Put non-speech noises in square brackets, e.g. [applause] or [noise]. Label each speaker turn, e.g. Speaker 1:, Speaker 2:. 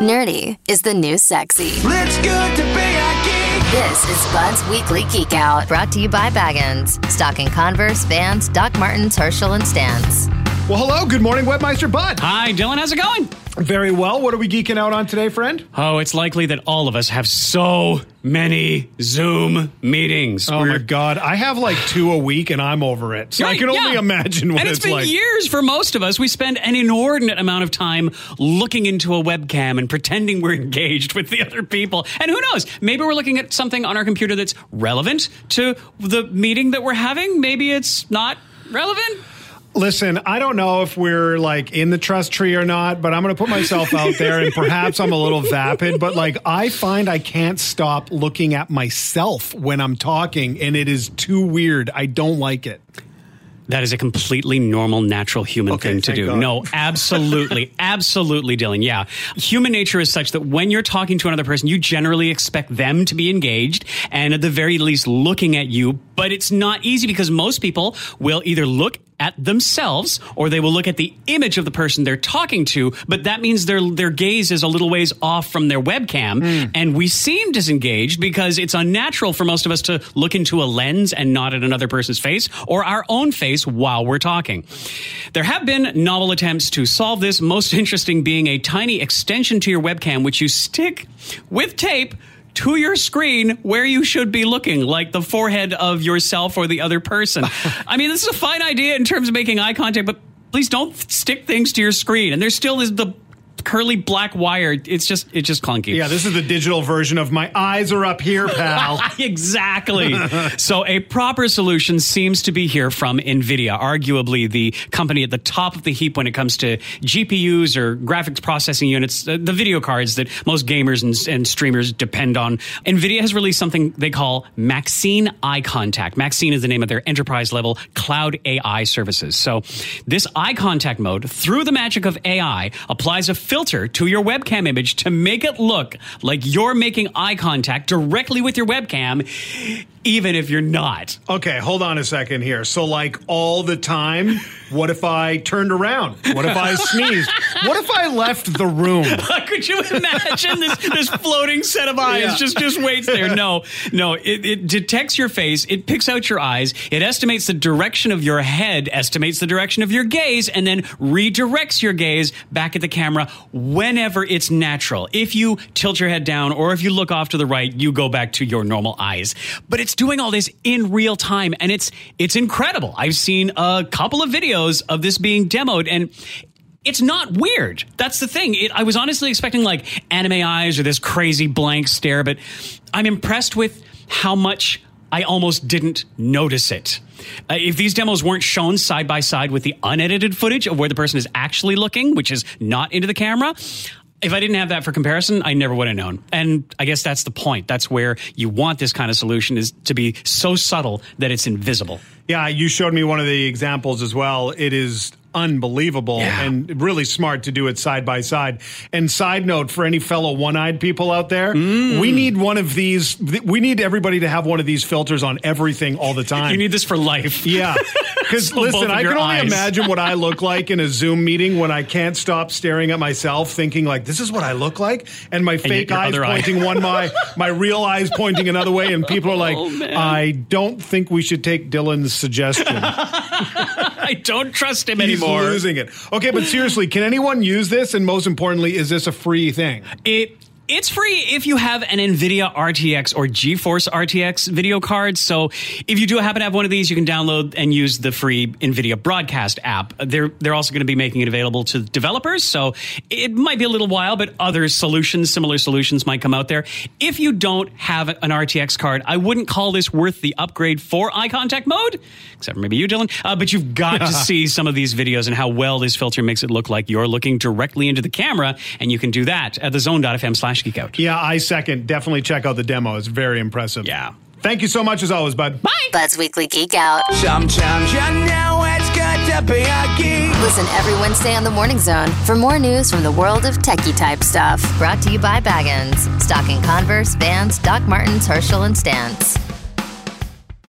Speaker 1: Nerdy is the new sexy.
Speaker 2: It's good to be a geek.
Speaker 1: This is Bud's Weekly Geek Out, brought to you by Baggins. Stocking Converse, Vans, Doc Martens, Herschel, and Stance.
Speaker 3: Well, hello. Good morning, Webmeister Bud.
Speaker 4: Hi, Dylan. How's it going?
Speaker 3: Very well. What are we geeking out on today, friend?
Speaker 4: Oh, it's likely that all of us have so many Zoom meetings.
Speaker 3: Oh
Speaker 4: We're-
Speaker 3: my God, I have like two a week, and I'm over it. So I
Speaker 4: Right,
Speaker 3: can only
Speaker 4: yeah.
Speaker 3: imagine what
Speaker 4: and
Speaker 3: it's,
Speaker 4: it's been
Speaker 3: like.
Speaker 4: years for most of us. We spend an inordinate amount of time looking into a webcam and pretending we're engaged with the other people. And who knows? Maybe we're looking at something on our computer that's relevant to the meeting that we're having. Maybe it's not relevant.
Speaker 3: Listen, I don't know if we're like in the trust tree or not, but I'm going to put myself out there, and perhaps I'm a little vapid, but like I find I can't stop looking at myself when I'm talking, and it is too weird. I don't like it.
Speaker 4: That is a completely normal, natural human
Speaker 3: Okay,
Speaker 4: thing to do.
Speaker 3: God.
Speaker 4: No, absolutely, [laughs] absolutely, Dylan. Yeah. Human nature is such that when you're talking to another person, you generally expect them to be engaged and at the very least looking at you. But it's not easy because most people will either look at themselves or they will look at the image of the person they're talking to, but that means their their gaze is a little ways off from their webcam. Hmm. And we seem disengaged because it's unnatural for most of us to look into a lens and not at another person's face or our own face while we're talking. There have been novel attempts to solve this, most interesting being a tiny extension to your webcam which you stick with tape to your screen where you should be looking, like the forehead of yourself or the other person. [laughs] I mean, this is a fine idea in terms of making eye contact, but please don't stick things to your screen. And there still is the curly black wire. It's just it's just clunky.
Speaker 3: Yeah, this is the digital version of my eyes are up here, pal. [laughs]
Speaker 4: exactly. so a proper solution seems to be here from Nvidia, arguably the company at the top of the heap when it comes to GPUs or graphics processing units, uh, the video cards that most gamers and, and streamers depend on. Nvidia has released something they call Maxine Eye Contact. Maxine is the name of their enterprise level cloud AI services. So this eye contact mode, through the magic of AI, applies a filter to your webcam image to make it look like you're making eye contact directly with your webcam, even if you're not.
Speaker 3: Okay, hold on a second here. So, like all the time, what if I turned around? What if I [laughs] sneezed? What if I left the room? [laughs]
Speaker 4: Could you imagine this this floating set of eyes
Speaker 3: Yeah.
Speaker 4: just just waits there? No, no. It, it detects your face. It picks out your eyes. It estimates the direction of your head. Estimates the direction of your gaze, and then redirects your gaze back at the camera whenever it's natural. If you tilt your head down or if you look off to the right, you go back to your normal eyes. But it's doing all this in real time, and it's it's incredible. I've seen a couple of videos of this being demoed, and it's not weird. That's the thing. It, I was honestly expecting like anime eyes or this crazy blank stare, but I'm impressed with how much I almost didn't notice it. Uh, if these demos weren't shown side by side with the unedited footage of where the person is actually looking, which is not into the camera, if I didn't have that for comparison, I never would have known. And I guess that's the point. That's where you want this kind of solution is to be so subtle that it's invisible.
Speaker 3: Yeah, you showed me one of the examples as well. It is unbelievable
Speaker 4: Yeah.
Speaker 3: and really smart to do it side by side. And side note for any fellow one-eyed people out there,
Speaker 4: Mm.
Speaker 3: we need one of these we need everybody to have one of these filters on everything all the time.
Speaker 4: You need this for life. [laughs]
Speaker 3: yeah. Cuz [laughs] listen, I can only
Speaker 4: eyes.
Speaker 3: imagine what I look like in a Zoom meeting when I can't stop staring at myself thinking like this is what I look like and my fake
Speaker 4: your
Speaker 3: eyes
Speaker 4: other eye.
Speaker 3: pointing one my [laughs] my real eyes pointing another way and people are like
Speaker 4: Oh.
Speaker 3: I don't think we should take Dylan's suggestion. [laughs]
Speaker 4: I don't trust him anymore.
Speaker 3: He's
Speaker 4: anymore.
Speaker 3: losing it. Okay, but seriously, can anyone use this? And most importantly, is this a free thing?
Speaker 4: It it's free if you have an NVIDIA RTX or GeForce RTX video card. So if you do happen to have one of these, you can download and use the free NVIDIA Broadcast app. They're they're also going to be making it available to developers. So it might be a little while, but other solutions, similar solutions, might come out there. If you don't have an RTX card, I wouldn't call this worth the upgrade for eye contact mode, except for maybe you, Dylan. Uh, but you've got to [laughs] see some of these videos and how well this filter makes it look like you're looking directly into the camera, and you can do that at the zone.fm slash geek out.
Speaker 3: Yeah, I second. Definitely check out the demo. It's very impressive.
Speaker 4: Yeah.
Speaker 3: Thank you so much as always, bud.
Speaker 4: Bye.
Speaker 1: Bud's Weekly Geek Out.
Speaker 2: Sometimes you know it's good to be a geek.
Speaker 1: Listen every Wednesday on the Morning Zone for more news from the world of techie type stuff. Brought to you by Baggins. Stocking Converse, Vans, Doc Martens, Herschel, and Stance.